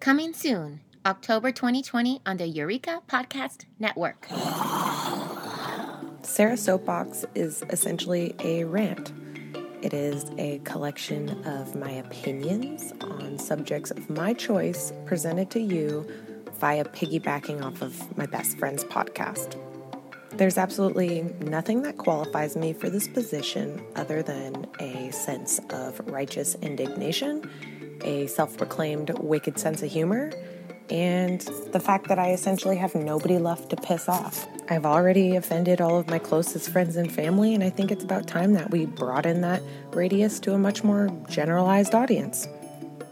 Coming soon, October 2020 on the Eureka Podcast Network. Sarah's Soapbox is essentially a rant. It is a collection of my opinions on subjects of my choice presented to you via piggybacking off of my best friend's podcast. There's absolutely nothing that qualifies me for this position other than a sense of righteous indignation, a self proclaimed wicked sense of humor, and the fact that I essentially have nobody left to piss off. I've already offended all of my closest friends and family, and I think it's about time that we broaden that radius to a much more generalized audience.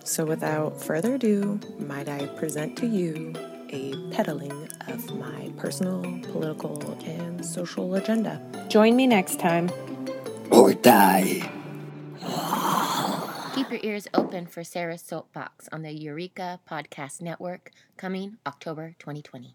So, without further ado, might I present to you a peddling of my personal, political, and social agenda. Join me next time. Or die. Keep your ears open for Sarah's Soapbox on the Eureka Podcast Network, coming October 2020.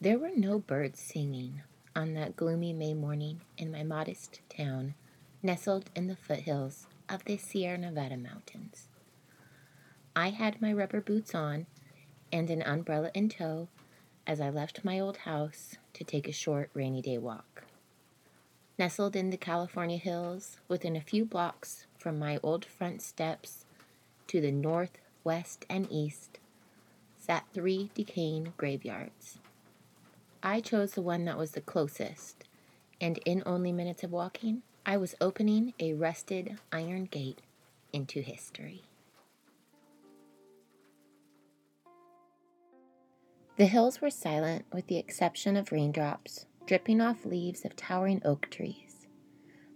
There were no birds singing on that gloomy May morning in my modest town, nestled in the foothills of the Sierra Nevada mountains. I had my rubber boots on and an umbrella in tow as I left my old house to take a short rainy day walk. Nestled in the California hills, within a few blocks from my old front steps to the north, west, and east, sat three decaying graveyards. I chose the one that was the closest, and in only minutes of walking, I was opening a rusted iron gate into history. The hills were silent with the exception of raindrops dripping off leaves of towering oak trees,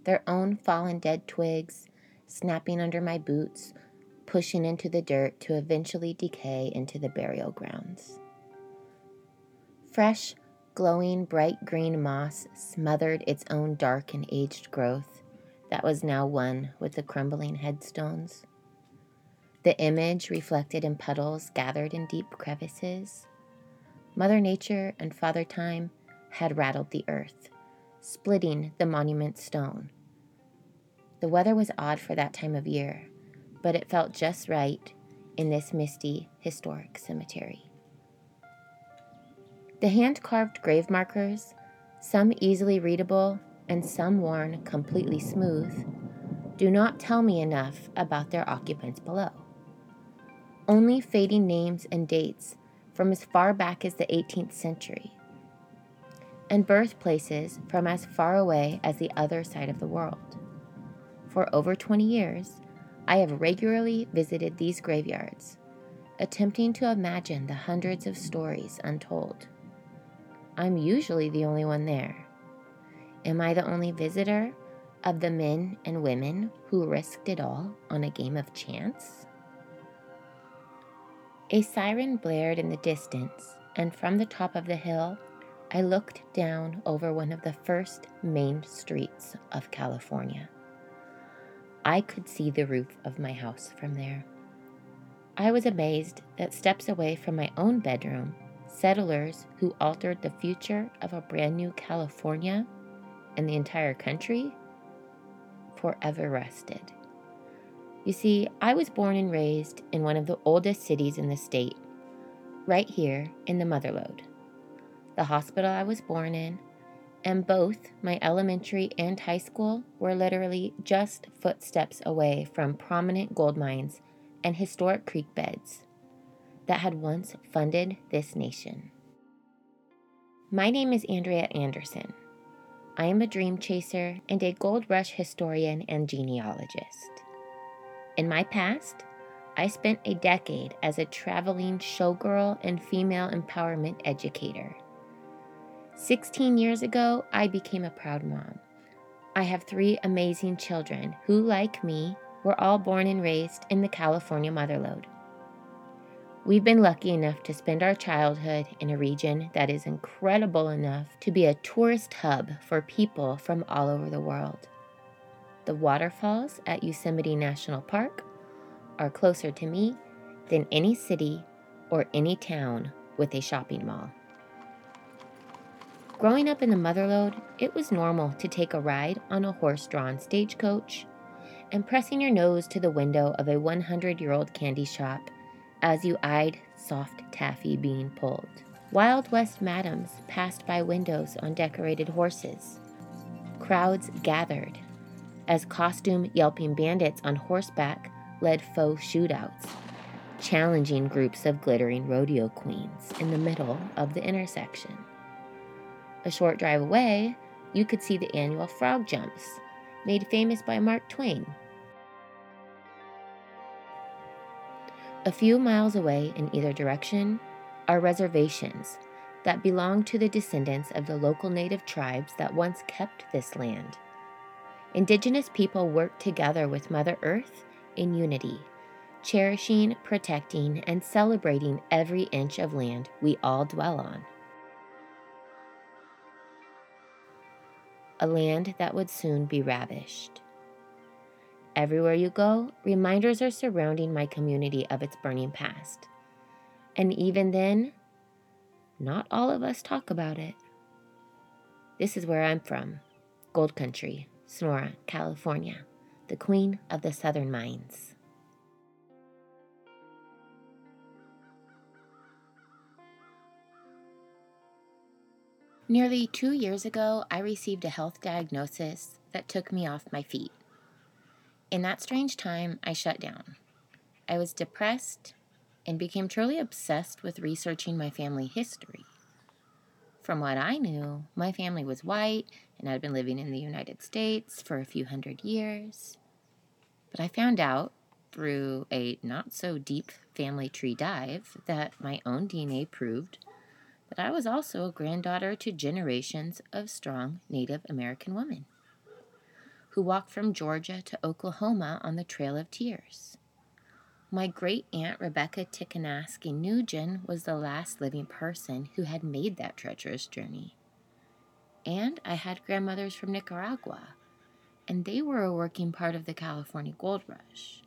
their own fallen dead twigs snapping under my boots, pushing into the dirt to eventually decay into the burial grounds. Fresh, glowing bright green moss smothered its own dark and aged growth that was now one with the crumbling headstones. The image reflected in puddles gathered in deep crevices. Mother Nature and Father Time had rattled the earth, splitting the monument stone. The weather was odd for that time of year, but it felt just right in this misty, historic cemetery. The hand carved grave markers, some easily readable and some worn completely smooth, do not tell me enough about their occupants below. Only fading names and dates from as far back as the 18th century, and birthplaces from as far away as the other side of the world. For over 20 years, I have regularly visited these graveyards, attempting to imagine the hundreds of stories untold. I'm usually the only one there. Am I the only visitor of the men and women who risked it all on a game of chance? A siren blared in the distance, and from the top of the hill, I looked down over one of the first main streets of California. I could see the roof of my house from there. I was amazed that steps away from my own bedroom, settlers who altered the future of a brand new California and the entire country forever rested. You see, I was born and raised in one of the oldest cities in the state, right here in the Motherlode. The hospital I was born in, and both my elementary and high school were literally just footsteps away from prominent gold mines and historic creek beds that had once funded this nation. My name is Andrea Anderson. I am a dream chaser and a gold rush historian and genealogist. In my past, I spent a decade as a traveling showgirl and female empowerment educator. 16 years ago, I became a proud mom. I have three amazing children who, like me, were all born and raised in the California motherlode. We've been lucky enough to spend our childhood in a region that is incredible enough to be a tourist hub for people from all over the world. The waterfalls at Yosemite National Park are closer to me than any city or any town with a shopping mall. Growing up in the Motherlode, it was normal to take a ride on a horse drawn stagecoach and pressing your nose to the window of a 100 year old candy shop as you eyed soft taffy being pulled. Wild West madams passed by windows on decorated horses. Crowds gathered as costume yelping bandits on horseback led faux shootouts, challenging groups of glittering rodeo queens in the middle of the intersection. A short drive away, you could see the annual frog jumps, made famous by Mark Twain. A few miles away in either direction are reservations that belong to the descendants of the local native tribes that once kept this land. Indigenous people work together with Mother Earth in unity, cherishing, protecting, and celebrating every inch of land we all dwell on. A land that would soon be ravished. Everywhere you go, reminders are surrounding my community of its burning past. And even then, not all of us talk about it. This is where I'm from Gold Country, Sonora, California, the queen of the southern mines. Nearly two years ago, I received a health diagnosis that took me off my feet. In that strange time, I shut down. I was depressed and became truly obsessed with researching my family history. From what I knew, my family was white and had been living in the United States for a few hundred years. But I found out through a not so deep family tree dive that my own DNA proved that I was also a granddaughter to generations of strong Native American women who walked from Georgia to Oklahoma on the Trail of Tears. My great aunt Rebecca Tikanaski Neugin was the last living person who had made that treacherous journey. And I had grandmothers from Nicaragua, and they were a working part of the California gold rush.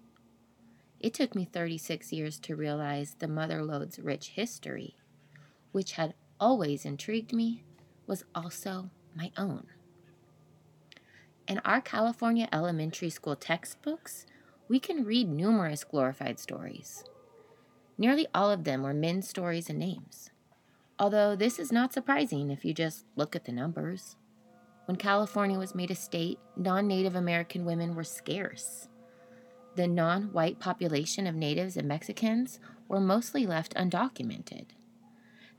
It took me 36 years to realize the Mother Lode's rich history, which had always intrigued me, was also my own. In our California elementary school textbooks, we can read numerous glorified stories. Nearly all of them were men's stories and names. Although this is not surprising if you just look at the numbers. When California was made a state, non Native American women were scarce. The non white population of natives and Mexicans were mostly left undocumented.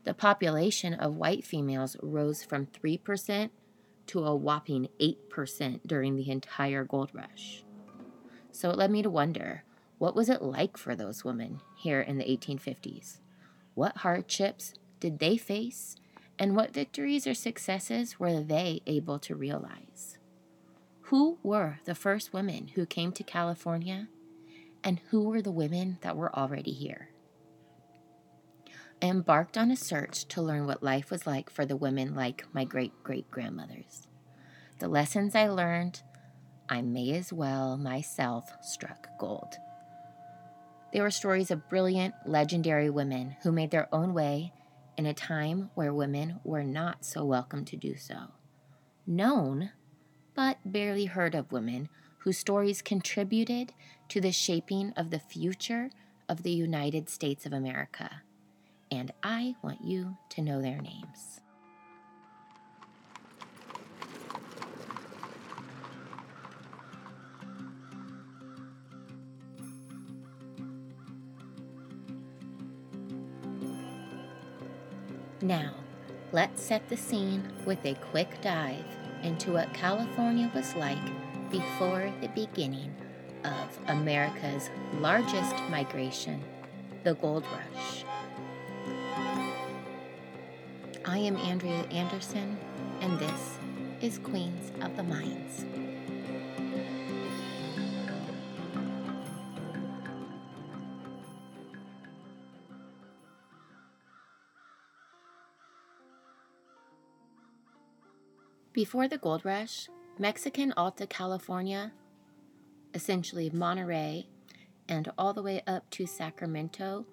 The population of white females rose from 3% to a whopping 8% during the entire gold rush. So it led me to wonder what was it like for those women here in the 1850s? What hardships did they face? And what victories or successes were they able to realize? Who were the first women who came to California? And who were the women that were already here? I embarked on a search to learn what life was like for the women like my great great grandmothers. The lessons I learned, I may as well myself struck gold. They were stories of brilliant, legendary women who made their own way in a time where women were not so welcome to do so. Known, but barely heard of women whose stories contributed to the shaping of the future of the United States of America and I want you to know their names. Now, let's set the scene with a quick dive into what California was like before the beginning of America's largest migration, the Gold Rush. I am Andrea Anderson, and this is Queens of the Mines. Before the gold rush, Mexican Alta California, essentially Monterey, and all the way up to Sacramento,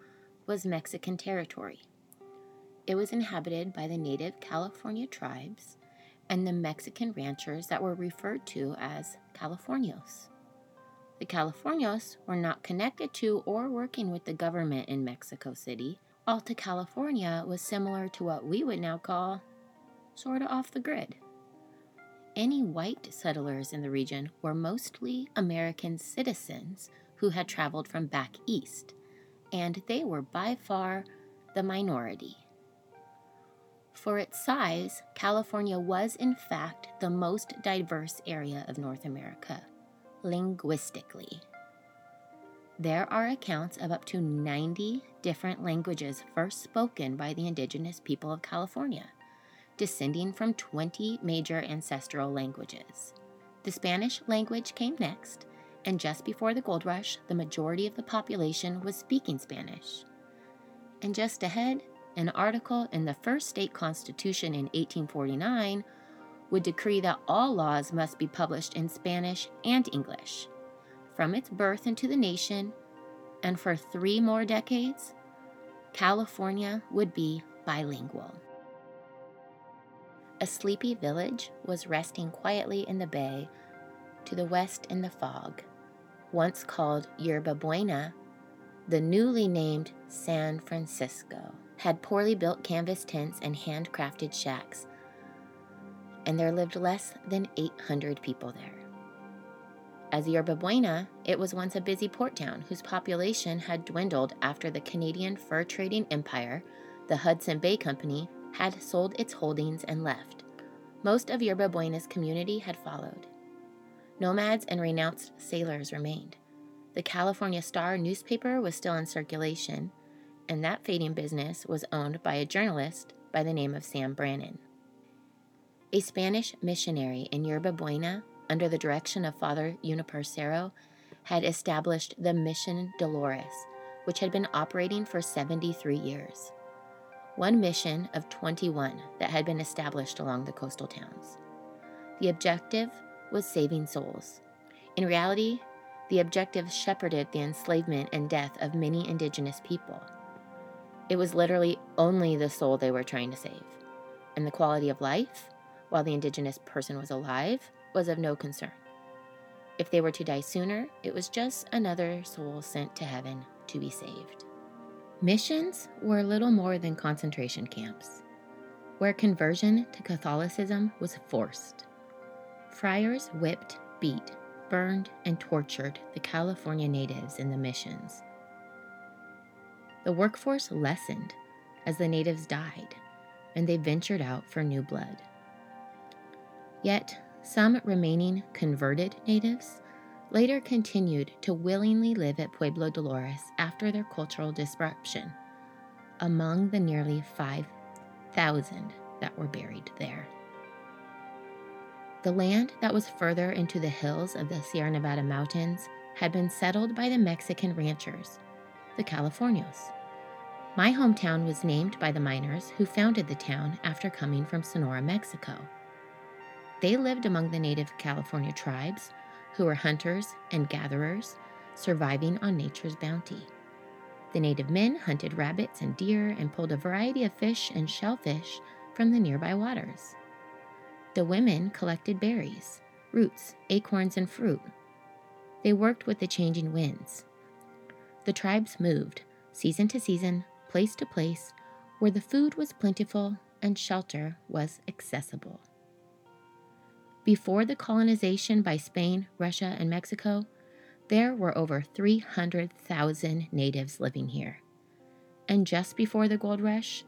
was Mexican territory. It was inhabited by the native California tribes and the Mexican ranchers that were referred to as Californios. The Californios were not connected to or working with the government in Mexico City. Alta California was similar to what we would now call sort of off the grid. Any white settlers in the region were mostly American citizens who had traveled from back east, and they were by far the minority. For its size, California was in fact the most diverse area of North America linguistically. There are accounts of up to 90 different languages first spoken by the indigenous people of California, descending from 20 major ancestral languages. The Spanish language came next, and just before the gold rush, the majority of the population was speaking Spanish. And just ahead, an article in the first state constitution in 1849 would decree that all laws must be published in Spanish and English. From its birth into the nation, and for three more decades, California would be bilingual. A sleepy village was resting quietly in the bay to the west in the fog. Once called Yerba Buena, the newly named San Francisco had poorly built canvas tents and handcrafted shacks and there lived less than 800 people there. As Yerba Buena, it was once a busy port town whose population had dwindled after the Canadian fur trading empire, the Hudson Bay Company, had sold its holdings and left. Most of Yerba Buena's community had followed. Nomads and renounced sailors remained. The California Star newspaper was still in circulation, and that fading business was owned by a journalist by the name of Sam Brannan. A Spanish missionary in Yerba Buena, under the direction of Father Junipero Serra, had established the Mission Dolores, which had been operating for 73 years. One mission of 21 that had been established along the coastal towns. The objective was saving souls. In reality, the objective shepherded the enslavement and death of many indigenous people. It was literally only the soul they were trying to save. And the quality of life? while the indigenous person was alive was of no concern. If they were to die sooner, it was just another soul sent to heaven to be saved. Missions were little more than concentration camps, where conversion to Catholicism was forced. Friars whipped, beat, burned, and tortured the California natives in the missions. The workforce lessened as the natives died, and they ventured out for new blood. Yet, some remaining converted natives later continued to willingly live at Pueblo Dolores after their cultural disruption, among the nearly 5,000 that were buried there. The land that was further into the hills of the Sierra Nevada mountains had been settled by the Mexican ranchers, the Californios. My hometown was named by the miners who founded the town after coming from Sonora, Mexico. They lived among the native California tribes, who were hunters and gatherers, surviving on nature's bounty. The native men hunted rabbits and deer and pulled a variety of fish and shellfish from the nearby waters. The women collected berries, roots, acorns, and fruit. They worked with the changing winds. The tribes moved, season to season, place to place, where the food was plentiful and shelter was accessible. Before the colonization by Spain, Russia, and Mexico, there were over 300,000 natives living here. And just before the gold rush,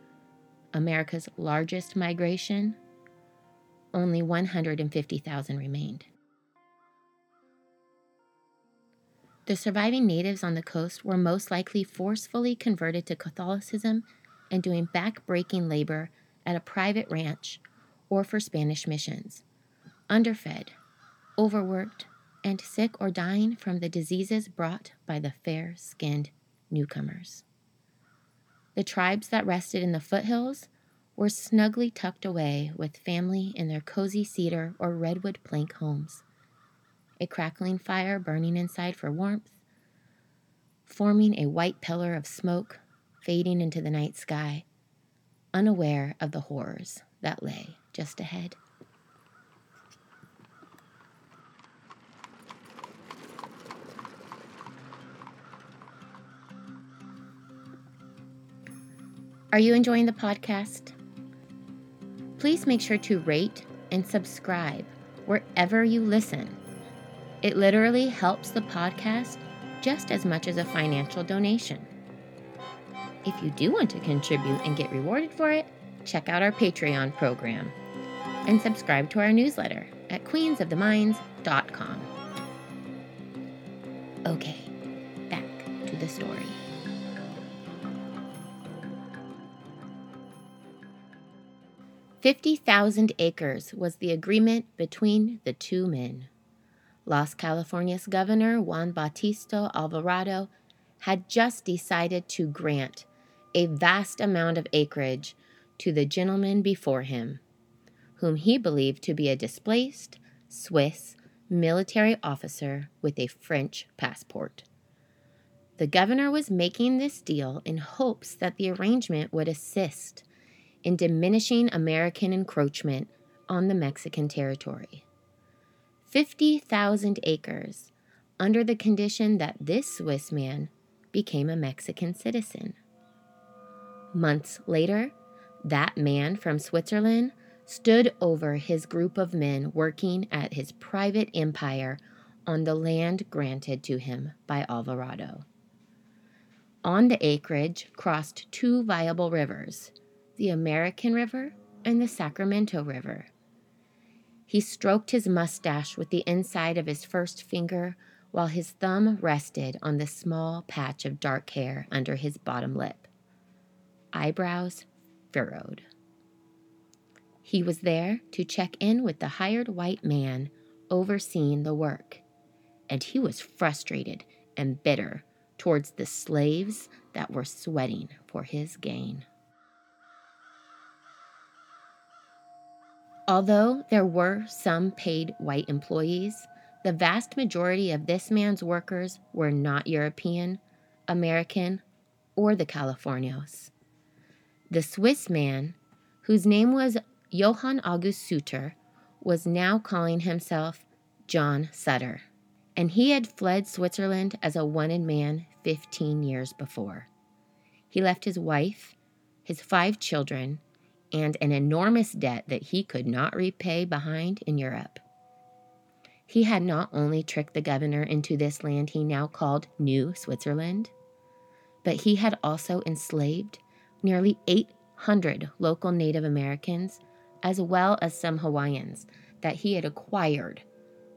America's largest migration, only 150,000 remained. The surviving natives on the coast were most likely forcefully converted to Catholicism and doing back-breaking labor at a private ranch or for Spanish missions underfed, overworked, and sick or dying from the diseases brought by the fair skinned newcomers. The tribes that rested in the foothills were snugly tucked away with family in their cozy cedar or redwood plank homes, a crackling fire burning inside for warmth, forming a white pillar of smoke fading into the night sky, unaware of the horrors that lay just ahead. Are you enjoying the podcast? Please make sure to rate and subscribe wherever you listen it literally helps the podcast just as much as a financial donation. If you do want to contribute and get rewarded for it, check out our Patreon program and subscribe to our newsletter at queensofthemines.com. Okay, back to the story. Fifty thousand acres was the agreement between the two men. Las Californias governor Juan Bautista Alvarado had just decided to grant a vast amount of acreage to the gentleman before him, whom he believed to be a displaced Swiss military officer with a French passport. The governor was making this deal in hopes that the arrangement would assist in diminishing American encroachment on the Mexican territory. 50,000 acres under the condition that this Swiss man became a Mexican citizen. Months later, that man from Switzerland stood over his group of men working at his private empire on the land granted to him by Alvarado. On the acreage crossed two viable rivers, the American River and the Sacramento River. He stroked his mustache with the inside of his first finger while his thumb rested on the small patch of dark hair under his bottom lip. Eyebrows furrowed. He was there to check in with the hired white man overseeing the work, and he was frustrated and bitter towards the slaves that were sweating for his gain. Although there were some paid white employees, the vast majority of this man's workers were not European, American, or the Californios. The Swiss man, whose name was Johann August Sutter, was now calling himself John Sutter, and he had fled Switzerland as a wanted man 15 years before. He left his wife, his five children, and an enormous debt that he could not repay behind in Europe. He had not only tricked the governor into this land he now called New Switzerland, but he had also enslaved nearly 800 local Native Americans, as well as some Hawaiians that he had acquired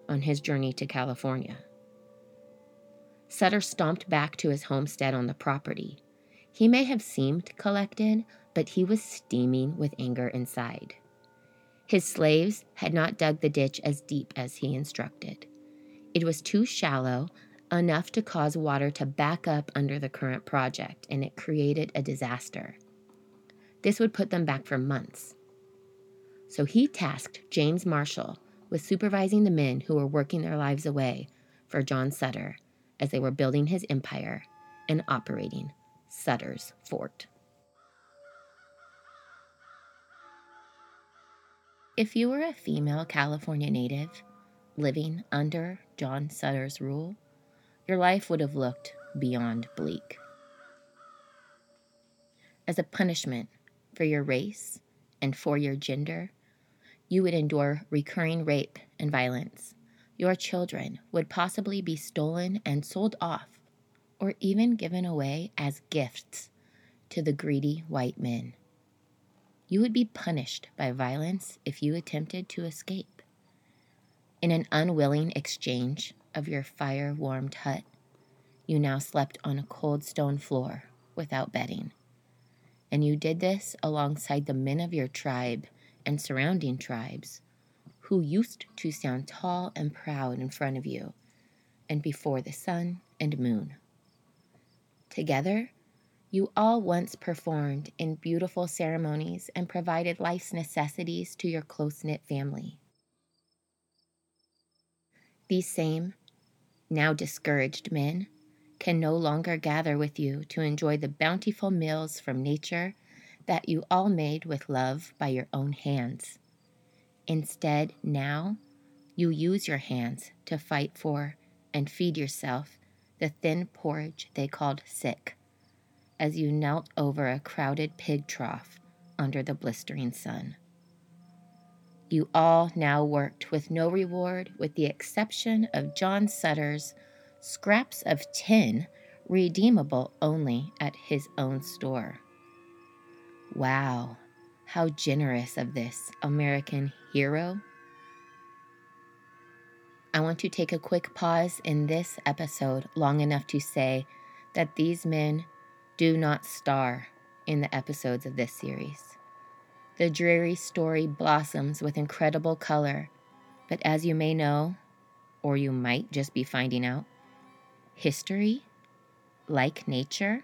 on his journey to California. Sutter stomped back to his homestead on the property. He may have seemed collected, but he was steaming with anger inside. His slaves had not dug the ditch as deep as he instructed. It was too shallow, enough to cause water to back up under the current project, and it created a disaster. This would put them back for months. So he tasked James Marshall with supervising the men who were working their lives away for John Sutter as they were building his empire and operating Sutter's Fort. If you were a female California native living under John Sutter's rule, your life would have looked beyond bleak. As a punishment for your race and for your gender, you would endure recurring rape and violence. Your children would possibly be stolen and sold off, or even given away as gifts to the greedy white men. You would be punished by violence if you attempted to escape. In an unwilling exchange of your fire warmed hut, you now slept on a cold stone floor without bedding. And you did this alongside the men of your tribe and surrounding tribes who used to stand tall and proud in front of you and before the sun and moon. Together, you all once performed in beautiful ceremonies and provided life's necessities to your close knit family. These same, now discouraged men can no longer gather with you to enjoy the bountiful meals from nature that you all made with love by your own hands. Instead, now, you use your hands to fight for and feed yourself the thin porridge they called sick as you knelt over a crowded pig trough under the blistering sun. You all now worked with no reward, with the exception of John Sutter's scraps of tin redeemable only at his own store. Wow, how generous of this American hero. I want to take a quick pause in this episode long enough to say that these men do not star in the episodes of this series. The dreary story blossoms with incredible color, but as you may know, or you might just be finding out, history, like nature,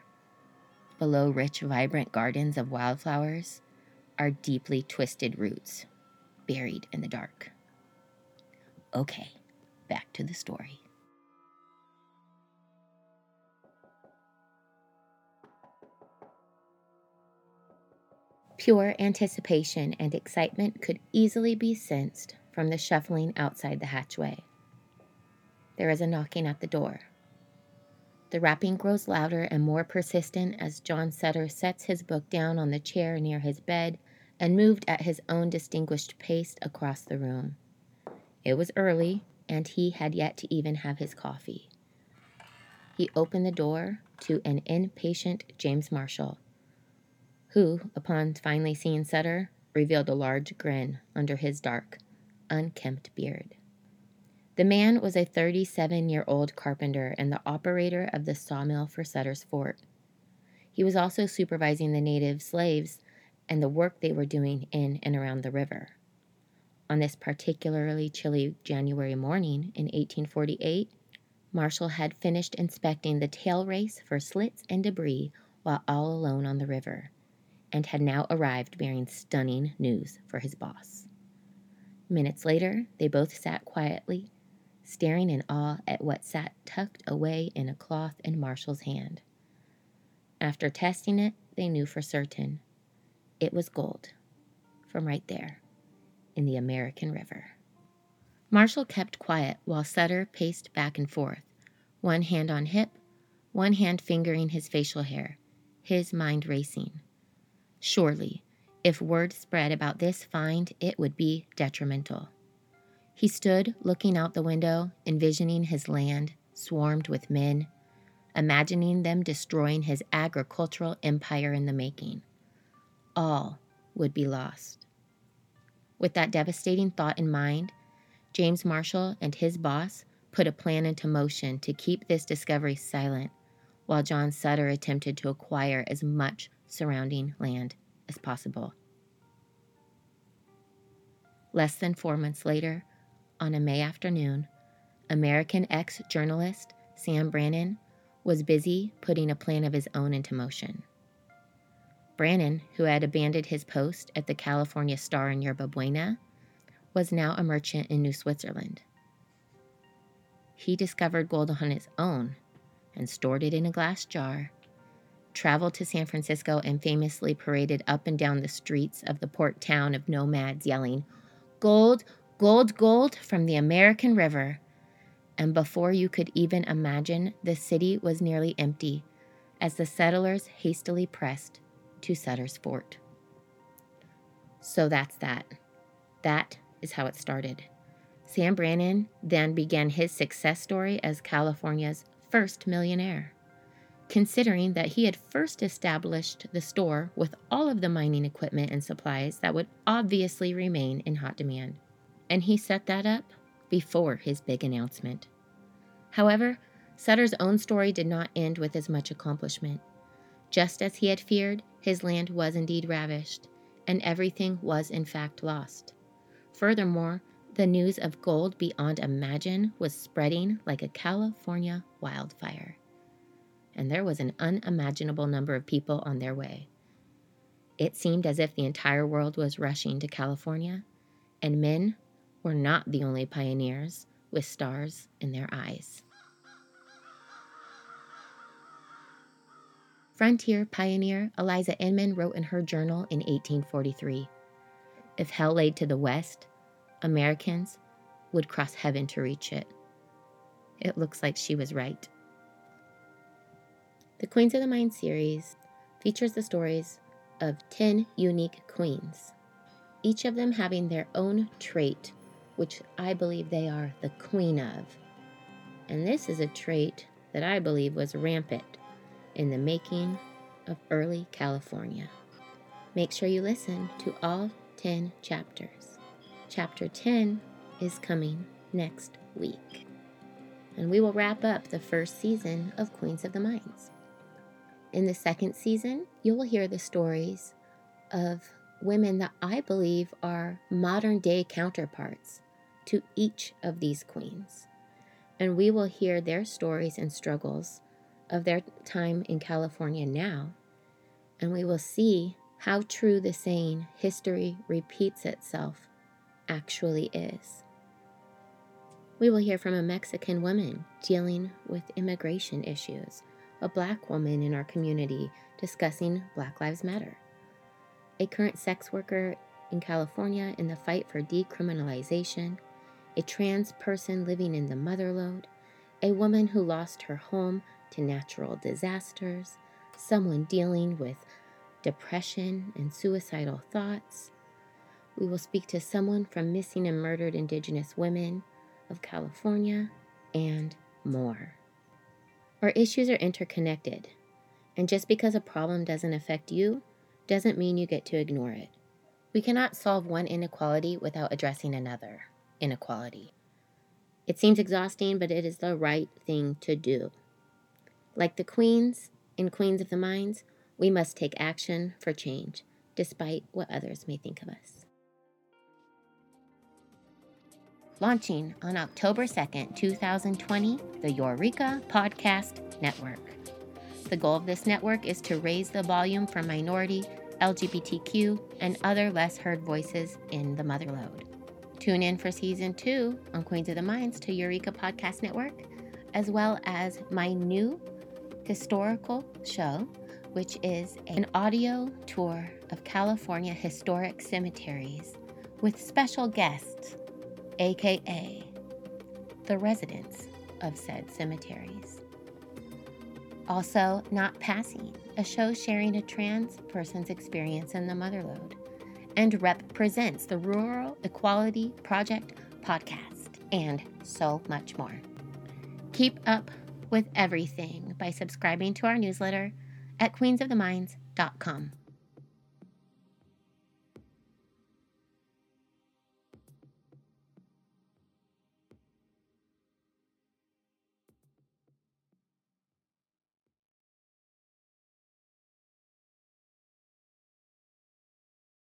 below rich, vibrant gardens of wildflowers, are deeply twisted roots buried in the dark. Okay, back to the story. Pure anticipation and excitement could easily be sensed from the shuffling outside the hatchway. There is a knocking at the door. The rapping grows louder and more persistent as John Sutter sets his book down on the chair near his bed and moved at his own distinguished pace across the room. It was early, and he had yet to even have his coffee. He opened the door to an impatient James Marshall, who, upon finally seeing Sutter, revealed a large grin under his dark, unkempt beard. The man was a 37 year old carpenter and the operator of the sawmill for Sutter's Fort. He was also supervising the native slaves and the work they were doing in and around the river. On this particularly chilly January morning in 1848, Marshall had finished inspecting the tail race for slits and debris while all alone on the river and had now arrived bearing stunning news for his boss. Minutes later, they both sat quietly, staring in awe at what sat tucked away in a cloth in Marshall's hand. After testing it, they knew for certain it was gold from right there in the American River. Marshall kept quiet while Sutter paced back and forth, one hand on hip, one hand fingering his facial hair, his mind racing. Surely, if word spread about this find, it would be detrimental. He stood looking out the window, envisioning his land swarmed with men, imagining them destroying his agricultural empire in the making. All would be lost. With that devastating thought in mind, James Marshall and his boss put a plan into motion to keep this discovery silent, while John Sutter attempted to acquire as much surrounding land as possible. Less than four months later, on a May afternoon, American ex journalist Sam Brannan was busy putting a plan of his own into motion. Brannan, who had abandoned his post at the California Star in Yerba Buena, was now a merchant in New Switzerland. He discovered gold on his own and stored it in a glass jar traveled to San Francisco and famously paraded up and down the streets of the port town of nomads, yelling, Gold, gold, gold from the American River. And before you could even imagine, the city was nearly empty as the settlers hastily pressed to Sutter's Fort. So that's that. That is how it started. Sam Brannan then began his success story as California's first millionaire considering that he had first established the store with all of the mining equipment and supplies that would obviously remain in hot demand. And he set that up before his big announcement. However, Sutter's own story did not end with as much accomplishment. Just as he had feared, his land was indeed ravished, and everything was in fact lost. Furthermore, the news of gold beyond imagine was spreading like a California wildfire and there was an unimaginable number of people on their way. It seemed as if the entire world was rushing to California, and men were not the only pioneers with stars in their eyes. Frontier pioneer Eliza Inman wrote in her journal in 1843 If hell lay to the west, Americans would cross heaven to reach it. It looks like she was right. The Queens of the Mines series features the stories of 10 unique queens, each of them having their own trait, which I believe they are the queen of. And this is a trait that I believe was rampant in the making of early California. Make sure you listen to all 10 chapters. Chapter 10 is coming next week. And we will wrap up the first season of Queens of the Mines. In the second season, you will hear the stories of women that I believe are modern day counterparts to each of these queens. And we will hear their stories and struggles of their time in California now. And we will see how true the saying, history repeats itself, actually is. We will hear from a Mexican woman dealing with immigration issues, a black woman in our community discussing Black Lives Matter, a current sex worker in California in the fight for decriminalization, a trans person living in the motherlode, a woman who lost her home to natural disasters, someone dealing with depression, and suicidal thoughts. We will speak to someone from missing and murdered Indigenous women of California and more. Our issues are interconnected, and just because a problem doesn't affect you doesn't mean you get to ignore it. We cannot solve one inequality without addressing another inequality. It seems exhausting, but it is the right thing to do. Like the queens in Queens of the Mines, we must take action for change, despite what others may think of us. Launching on October 2nd, 2020, the Eureka Podcast Network. The goal of this network is to raise the volume for minority, LGBTQ, and other less heard voices in the motherlode. Tune in for season two on Queens of the Mines to Eureka Podcast Network, as well as my new historical show, which is an audio tour of California historic cemeteries with special guests, aka the residents of said cemeteries. Also, Not Passing, a show sharing a trans person's experience in the motherlode. And Rep presents the Rural Equality Project podcast, and so much more. Keep up with everything by subscribing to our newsletter at queensofthemines.com.